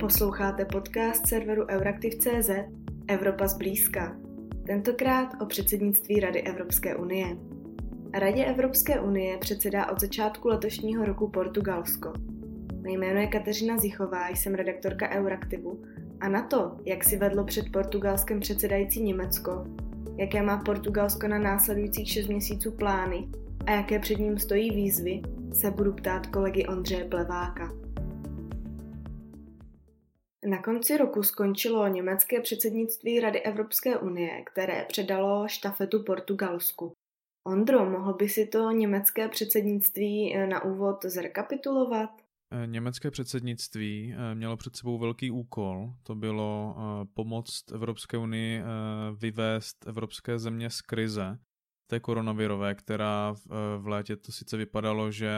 Posloucháte podcast serveru Euraktiv.cz Evropa zblízka. Tentokrát o předsednictví Rady Evropské unie. Radě Evropské unie předsedá od začátku letošního roku Portugalsko. Mé jméno je Kateřina Zichová, jsem redaktorka Euraktivu a na to, jak si vedlo před Portugalskem předsedající Německo, jaké má Portugalsko na následujících 6 měsíců plány a jaké před ním stojí výzvy, se budu ptát kolegy Ondřeje Pleváka. Na konci roku skončilo německé předsednictví Rady Evropské unie, které předalo štafetu Portugalsku. Ondro, mohl by si to německé předsednictví eh, na úvod zrekapitulovat? Eh, německé předsednictví eh, mělo před sebou velký úkol, to bylo pomoct Evropské unii vyvést evropské země z krize, té koronavirové, která v, v létě to sice vypadalo, že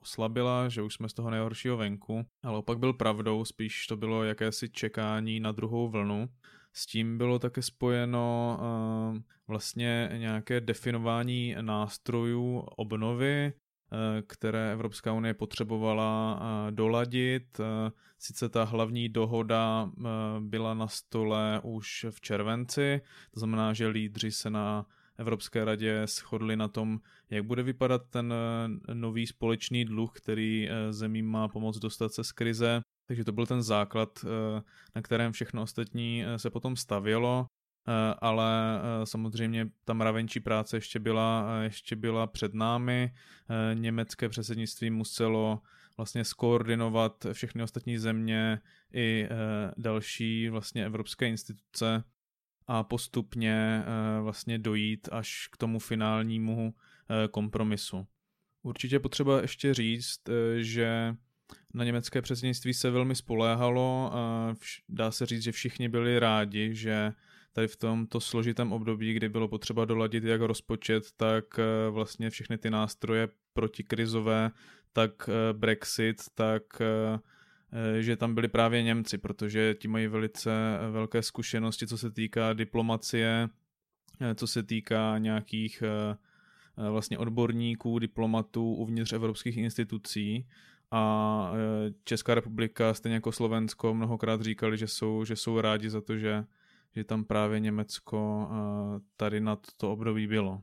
oslabila, že už jsme z toho nejhoršího venku, ale opak byl pravdou, spíš to bylo jakési čekání na druhou vlnu. S tím bylo také spojeno uh, vlastně nějaké definování nástrojů obnovy, které Evropská unie potřebovala doladit. Sice ta hlavní dohoda byla na stole už v červenci, to znamená, že lídři se na Evropské radě shodli na tom, jak bude vypadat ten eh, nový společný dluh, který eh, zemím má pomoct dostat se z krize. Takže to byl ten základ, eh, na kterém všechno ostatní se potom stavělo, ale samozřejmě ta mravenčí práce ještě byla, ještě byla před námi. Německé předsednictví muselo vlastně skoordinovat všechny ostatní země i další vlastně evropské instituce a postupně eh, vlastně dojít až k tomu finálnímu eh, kompromisu. Určitě potřeba ještě říct, eh, že na německé předsednictví se velmi spoléhalo. Dá se říct, že všichni byli rádi, že tady v tomto složitém období, kdy bylo potřeba doladit jak rozpočet, tak vlastně všechny ty nástroje protikrizové, tak Brexit, tak že tam byli právě Němci, protože ti mají velice eh, velké zkušenosti, co se týká diplomacie, eh, co se týká nějakých vlastně odborníků, diplomatů uvnitř evropských institucí a Česká republika, stejně jako Slovensko, mnohokrát říkali, že jsou, že jsou rádi za to, že, že tam právě Německo tady na to období bylo.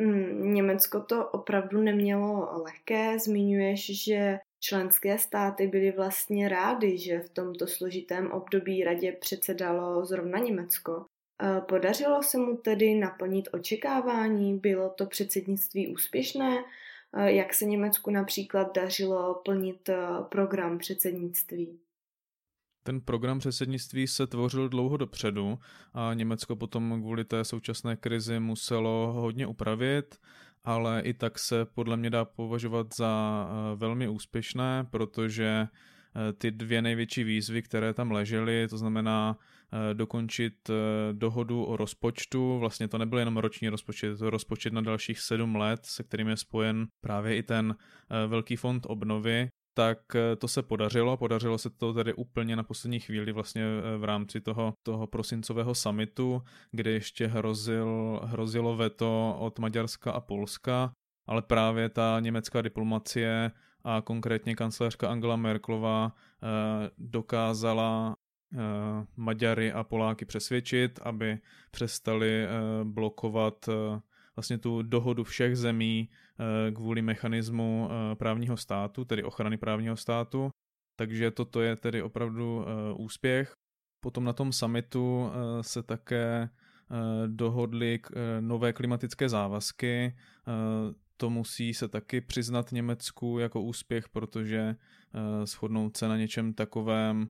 Mm, Německo to opravdu nemělo lehké. Zmiňuješ, že Členské státy byly vlastně rády, že v tomto složitém období radě předsedalo zrovna Německo. Podařilo se mu tedy naplnit očekávání? Bylo to předsednictví úspěšné? Jak se Německu například dařilo plnit program předsednictví? Ten program předsednictví se tvořil dlouho dopředu a Německo potom kvůli té současné krizi muselo hodně upravit ale i tak se podle mě dá považovat za eh, velmi úspěšné, protože eh, ty dvě největší výzvy, které tam ležely, to znamená eh, dokončit dohodu o rozpočtu, vlastně to nebyl jenom roční rozpočet, to rozpočet na dalších sedm let, se kterým je spojen právě i ten velký fond obnovy, tak eh, to se podařilo. Podařilo se to tedy úplně na poslední chvíli vlastně eh, v rámci toho, toho prosincového summitu, kde ještě hrozil, hrozilo veto od Maďarska a Polska, ale právě ta německá diplomacie a konkrétně kancelářka Angela Merklová eh, dokázala Maďary a Poláky přesvědčit, aby přestali blokovat vlastně tu dohodu všech zemí eh, kvůli mechanismu eh, právního státu, tedy ochrany právního státu. Takže toto je tedy opravdu eh, úspěch. Potom na tom summitu se také dohodly nové klimatické závazky. To musí se taky přiznat Německu jako úspěch, protože shodnout se na něčem takovém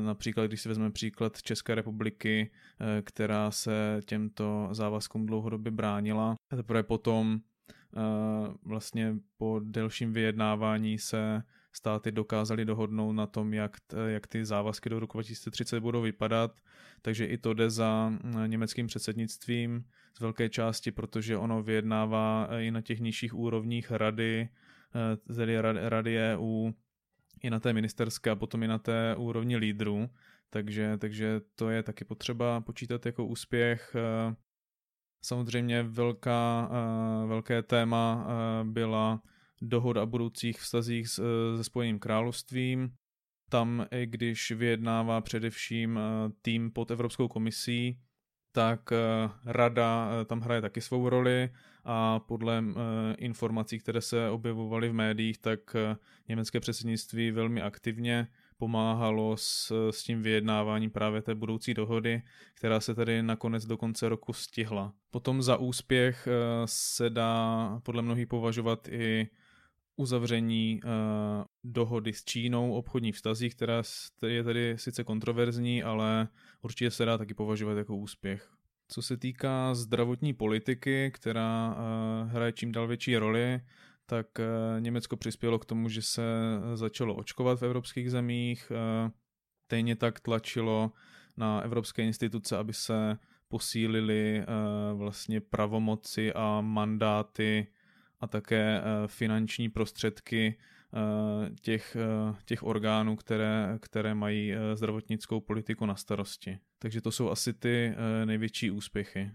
například, když si vezmeme příklad České republiky, eh, která se těmto závazkům dlouhodobě bránila. A teprve potom eh, vlastně po delším vyjednávání se státy dokázaly dohodnout na tom, jak, jak ty závazky do roku 2030 budou vypadat. Takže i to jde za německým předsednictvím z velké části, protože ono vyjednává i na těch nižších úrovních rady, tedy rady EU, i na té ministerské a potom i na té úrovni lídrů, takže, takže to je taky potřeba počítat jako úspěch. Eh, samozřejmě velká, eh, velké téma eh, byla dohoda o budoucích vztazích se Spojeným královstvím. tam, i když vyjednává především tým pod Evropskou komisí, tak rada tam hraje taky svou roli a podle informací, které se objevovaly v médiích, tak německé předsednictví velmi aktivně pomáhalo s, s tím vyjednáváním právě té budoucí dohody, která se tedy nakonec do konce roku stihla. Potom za úspěch eh, se dá podle mnohých považovat i uzavření dohody s Čínou, obchodní vztazí, která je tedy sice kontroverzní, ale určitě se dá taky považovat jako úspěch. Co se týká zdravotní politiky, která uh, hraje čím dál větší roli, tak eh, Německo přispělo k tomu, že se začalo očkovat v evropských zemích, eh, stejně tak tlačilo na evropské instituce, aby se posílili eh, vlastně pravomoci a mandáty a také finanční prostředky těch, těch orgánů, které, které mají zdravotnickou politiku na starosti. Takže to jsou asi ty největší úspěchy.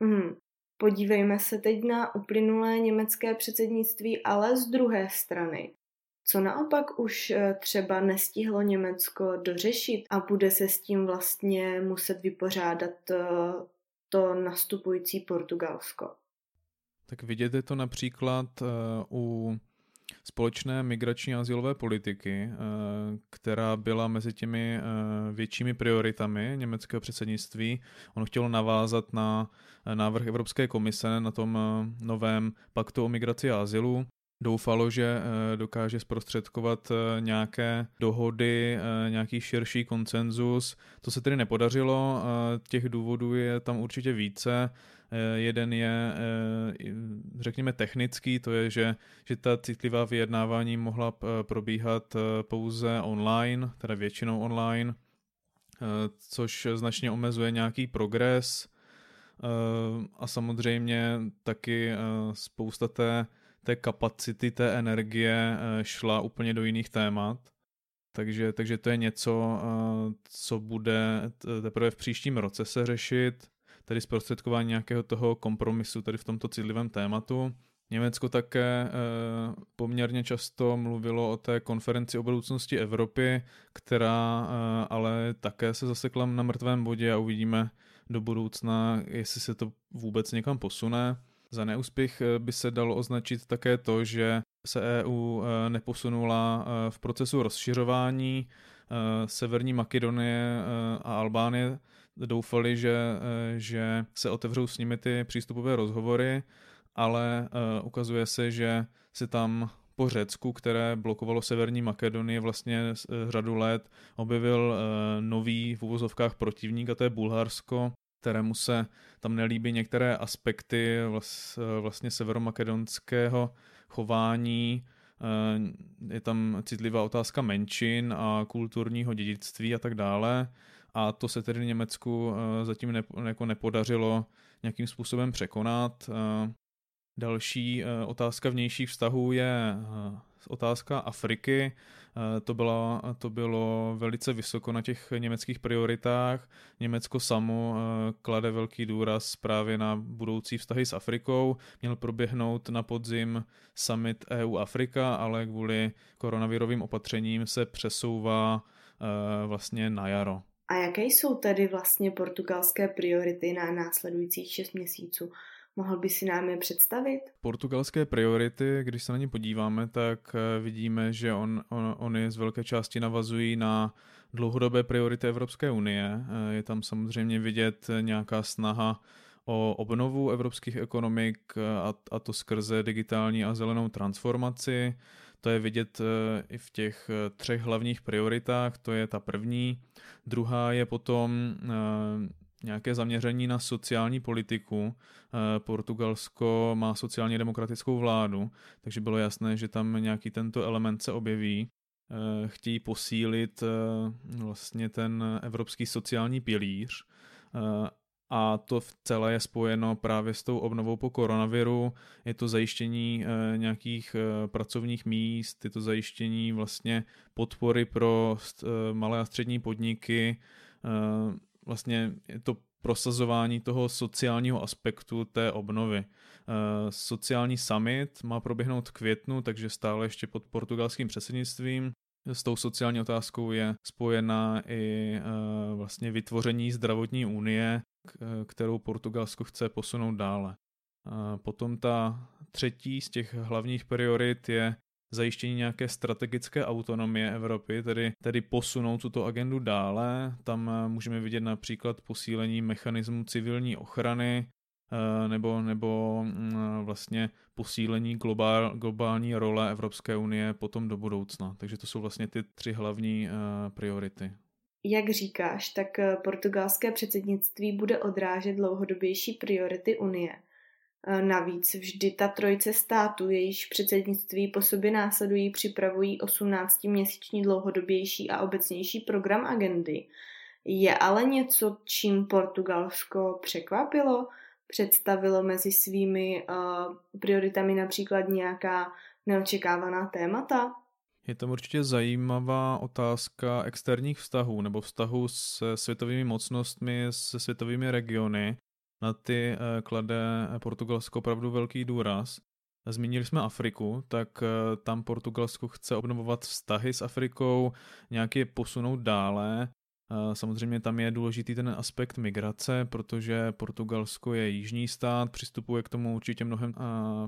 Mm. Podívejme se teď na uplynulé německé předsednictví, ale z druhé strany. Co naopak už eh, třeba nestihlo Německo dořešit a bude se s tím vlastně muset vypořádat eh, to nastupující Portugalsko? Tak vidět je to například eh, u společné migrační a azylové politiky, eh, která byla mezi těmi eh, většími prioritami německého předsednictví. Ono chtělo navázat na eh, návrh Evropské komise na tom novém paktu o migraci a azylu, doufalo, že dokáže zprostředkovat nějaké dohody, nějaký širší konsenzus. To se tedy nepodařilo, těch důvodů je tam určitě více. Eh, jeden je, eh, řekněme, technický, to je, že, že ta citlivá vyjednávání mohla eh, probíhat pouze online, teda většinou online, což značně omezuje nějaký progres a samozřejmě taky spousta té, té kapacity, té energie šla úplně do jiných témat. Takže, takže to je něco, co bude teprve v příštím roce se řešit tedy zprostředkování nějakého toho kompromisu tady v tomto citlivém tématu. Německo také eh, poměrně často mluvilo o té konferenci o budoucnosti Evropy, která eh, ale také se zasekla na mrtvém bodě a uvidíme do budoucna, jestli se to vůbec někam posune. Za neúspěch eh, by se dalo označit také to, že se EU neposunula v procesu rozšiřování. Severní Makedonie a Albánie doufali, že, eh, že se otevřou s nimi ty přístupové rozhovory, ale uh, ukazuje se, že se tam po Řecku, které blokovalo Severní Makedonii vlastně uh, řadu let, objevil nový v uvozovkách protivník a to je Bulharsko, kterému se tam nelíbí některé aspekty vlastně severomakedonského chování, je tam citlivá otázka menšin a kulturního dědictví a tak dále a to se tedy Německu eh, zatím jako nepodařilo nějakým způsobem překonat. Eh, další eh, otázka vnějších vztahů je otázka Afriky. To, byla, to bylo velice vysoko na těch německých prioritách. Německo samo klade velký důraz právě na budoucí vztahy s Afrikou. Měl proběhnout na podzim summit EU-Afrika, ale kvůli koronavirovým opatřením se přesouvá vlastně na jaro. A jaké jsou tedy vlastně portugalské priority na následujících 6 měsíců? Mohl by si nám je představit? Portugalské priority, když se na ně podíváme, tak eh, vidíme, že on, on, oni z velké části navazují na dlouhodobé priority Evropské unie. Eh, je tam samozřejmě vidět nějaká snaha o obnovu evropských ekonomik eh, a, a to skrze digitální a zelenou transformaci. To je vidět eh, i v těch eh, třech hlavních prioritách, to je ta první. Druhá je potom eh, nějaké zaměření na sociální politiku. Portugalsko má sociálně demokratickou vládu, takže bylo jasné, že tam nějaký tento element se objeví. Chtějí posílit vlastně ten evropský sociální pilíř a to v celé je spojeno právě s tou obnovou po koronaviru. Je to zajištění e, nějakých e, pracovních míst, je to zajištění vlastně podpory pro e, malé a střední podniky, vlastně je to prosazování toho sociálního aspektu té obnovy. Sociální summit má proběhnout v květnu, takže stále ještě pod portugalským předsednictvím. S tou sociální otázkou je spojená i vlastně vytvoření zdravotní unie, kterou Portugalsko chce posunout dále. Potom ta třetí z těch hlavních priorit je zajištění nějaké strategické autonomie Evropy, tedy, tedy posunout tuto agendu dále. Tam eh, můžeme vidět například posílení mechanismu civilní ochrany eh, nebo, nebo mm, vlastně posílení globál, globální role Evropské unie potom do budoucna. Takže to jsou vlastně ty tři hlavní eh, priority. Jak říkáš, tak portugalské předsednictví bude odrážet dlouhodobější priority Unie – Eh, navíc vždy ta trojice států, jejíž předsednictví po sobě následují, připravují 18-měsíční dlouhodobější a obecnější program agendy. Je ale něco, čím Portugalsko překvapilo? Představilo mezi svými uh, prioritami například nějaká neočekávaná témata? Je to určitě zajímavá otázka externích vztahů nebo vztahů s světovými mocnostmi, se světovými regiony na ty eh, klade Portugalsko opravdu velký důraz. Zmínili jsme Afriku, tak eh, tam Portugalsko chce obnovovat vztahy s Afrikou, nějak je posunout dále. Samozřejmě tam je důležitý ten aspekt migrace, protože Portugalsko je jižní stát, přistupuje k tomu určitě mnohem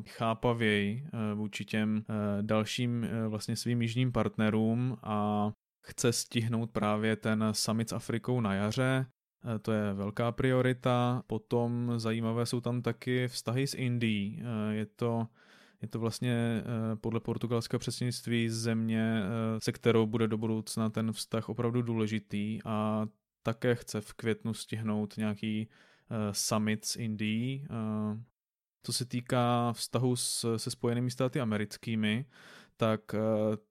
chápavěji vůči těm dalším vlastně svým jižním partnerům a chce stihnout právě ten summit s Afrikou na jaře. To je velká priorita. Potom zajímavé jsou tam taky vztahy s Indií. Je to je to vlastně eh, podle portugalského předsednictví země, se kterou bude do budoucna ten vztah opravdu důležitý a také chce v květnu stihnout nějaký summit s Indií. Co se týká vztahu se Spojenými státy americkými, tak eh,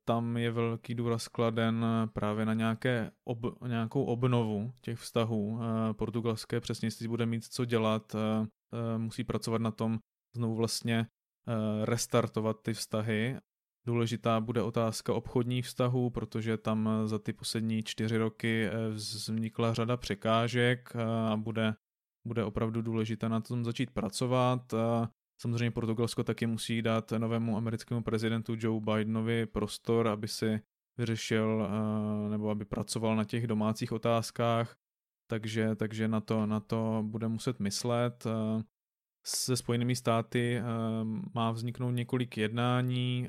tam je velký důraz kladen právě na nějaké ob, nějakou obnovu těch vztahů. Eh, portugalské přesnictví bude mít co dělat, eh, musí pracovat na tom znovu vlastně restartovat ty vztahy. Důležitá bude otázka obchodních vztahů, protože tam za ty poslední čtyři roky vznikla řada překážek a bude, bude opravdu důležité na tom začít pracovat. Samozřejmě Portugalsko taky musí dát novému americkému prezidentu Joe Bidenovi prostor, aby si vyřešil eh, nebo aby pracoval na těch domácích otázkách, takže, takže na, to, na to bude muset myslet. Eh, se Spojenými státy eh, má vzniknout několik jednání,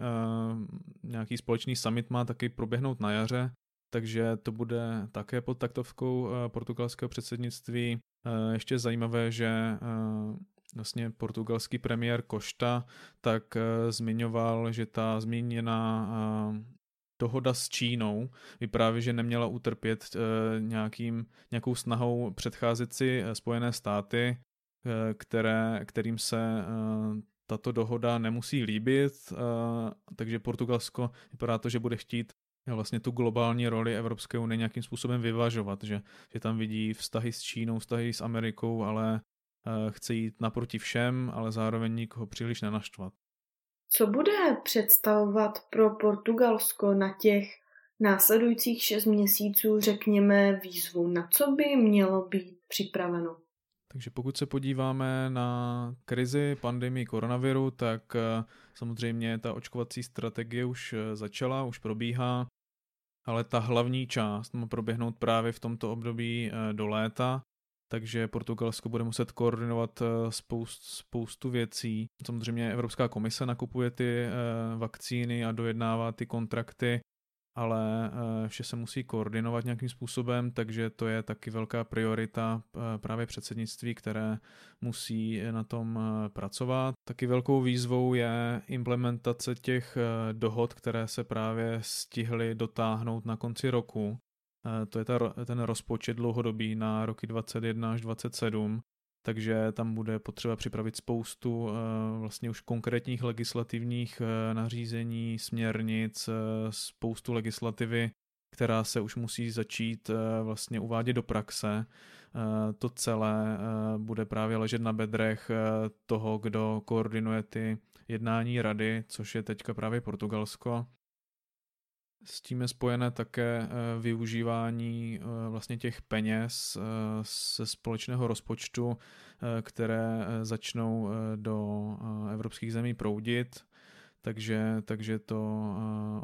nějaký společný summit má taky proběhnout na jaře, takže to bude také pod taktovkou portugalského předsednictví. Ještě zajímavé, že vlastně portugalský premiér Košta, tak zmiňoval, že ta zmíněná dohoda s Čínou vypráví, že neměla utrpět nějakým, nějakou snahou předcházet si Spojené státy, které, kterým se uh, tato dohoda nemusí líbit, uh, takže Portugalsko vypadá to, že bude chtít vlastně tu globální roli Evropské unie nějakým způsobem vyvažovat, že, že tam vidí vztahy s Čínou, vztahy s Amerikou, ale Eh, chce jít naproti všem, ale zároveň nikoho příliš nenaštvat. Co bude představovat pro Portugalsko na těch následujících šest měsíců, řekněme, výzvu? Na co by mělo být připraveno? Takže pokud se podíváme na krizi pandemii koronaviru, tak eh, samozřejmě ta očkovací strategie už eh, začala, už probíhá, ale ta hlavní část má proběhnout právě v tomto období do léta takže Portugalsko bude muset koordinovat eh, spoust, spoustu věcí. Samozřejmě Evropská komise nakupuje ty eh, vakcíny a dojednává ty kontrakty, ale eh, vše se musí koordinovat nějakým způsobem, takže to je taky velká priorita právě předsednictví, které musí na tom pracovat. Taky velkou výzvou je implementace těch dohod, které se právě stihly dotáhnout na konci roku Eh, to je ta, ten rozpočet dlouhodobý na roky 21 až 27, takže tam bude potřeba připravit spoustu eh, vlastně už konkrétních legislativních eh, nařízení, směrnic, spoustu legislativy, která se už musí začít vlastně uvádět do praxe. To celé bude právě ležet na bedrech toho, kdo koordinuje ty jednání rady, což je teďka právě Portugalsko. S tím je spojené také eh, využívání eh, vlastně těch peněz ze eh, společného rozpočtu, které začnou do evropských zemí proudit. takže, takže to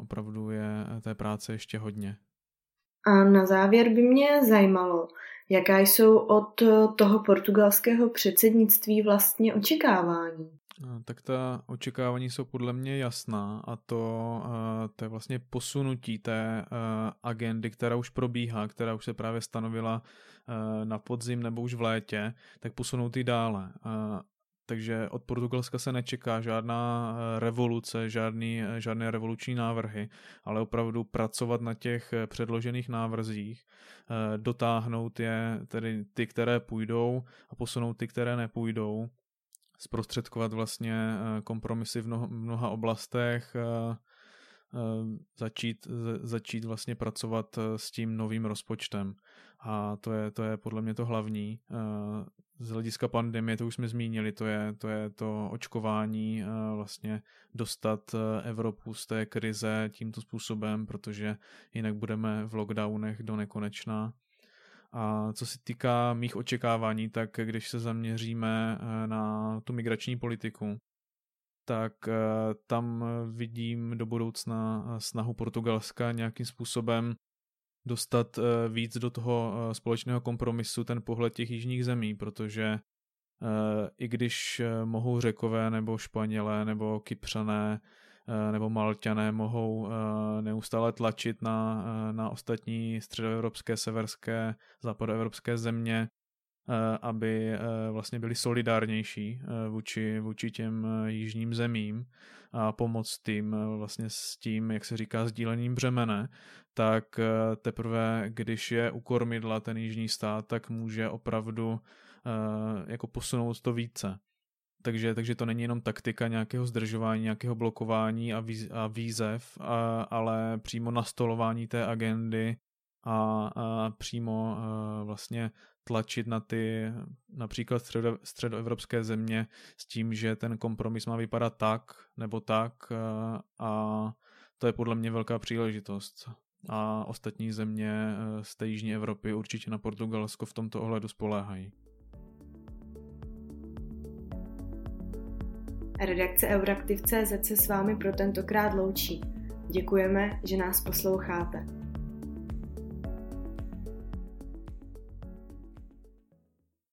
opravdu je té práce ještě hodně. A na závěr by mě zajímalo, jaká jsou od toho portugalského předsednictví vlastně očekávání? Tak ta očekávání jsou podle mě jasná a to, to je vlastně posunutí té agendy, která už probíhá, která už se právě stanovila na podzim nebo už v létě, tak posunout ji dále. Takže od Portugalska se nečeká žádná revoluce, žádný, žádné revoluční návrhy, ale opravdu pracovat na těch předložených návrzích, dotáhnout je, tedy ty, které půjdou a posunout ty, které nepůjdou zprostředkovat vlastně eh, kompromisy v mnoha, oblastech, eh, eh, začít, začít vlastně pracovat s tím novým rozpočtem. A to je, to je podle mě to hlavní. Z hlediska pandemie, to už jsme zmínili, to je to, je to očkování, vlastně dostat Evropu z té krize tímto způsobem, protože jinak budeme v lockdownech do nekonečna. A co se týká mých očekávání, tak když se zaměříme eh, na tu migrační politiku, tak eh, tam vidím do budoucna eh, snahu Portugalska nějakým způsobem dostat víc do toho společného kompromisu ten pohled těch jižních zemí, protože i když mohou řekové nebo Španělé nebo Kypřané nebo Malťané mohou eh, neustále tlačit na, eh, na ostatní středoevropské, severské, západoevropské země, aby vlastně byli solidárnější vůči, vůči těm jižním zemím a pomoct tím vlastně s tím, jak se říká, sdílením břemene, tak teprve, když je u kormidla ten jižní stát, tak může opravdu jako posunout to více. Takže, takže to není jenom taktika nějakého zdržování, nějakého blokování a, výz, a výzev, a, ale přímo nastolování té agendy a, a přímo a vlastně tlačit na ty například středo, středoevropské země s tím, že ten kompromis má vypadat tak nebo tak a, a to je podle mě velká příležitost. A ostatní země z té jižní Evropy určitě na Portugalsko v tomto ohledu spoléhají. Redakce Euraktiv.cz se s vámi pro tentokrát loučí. Děkujeme, že nás posloucháte.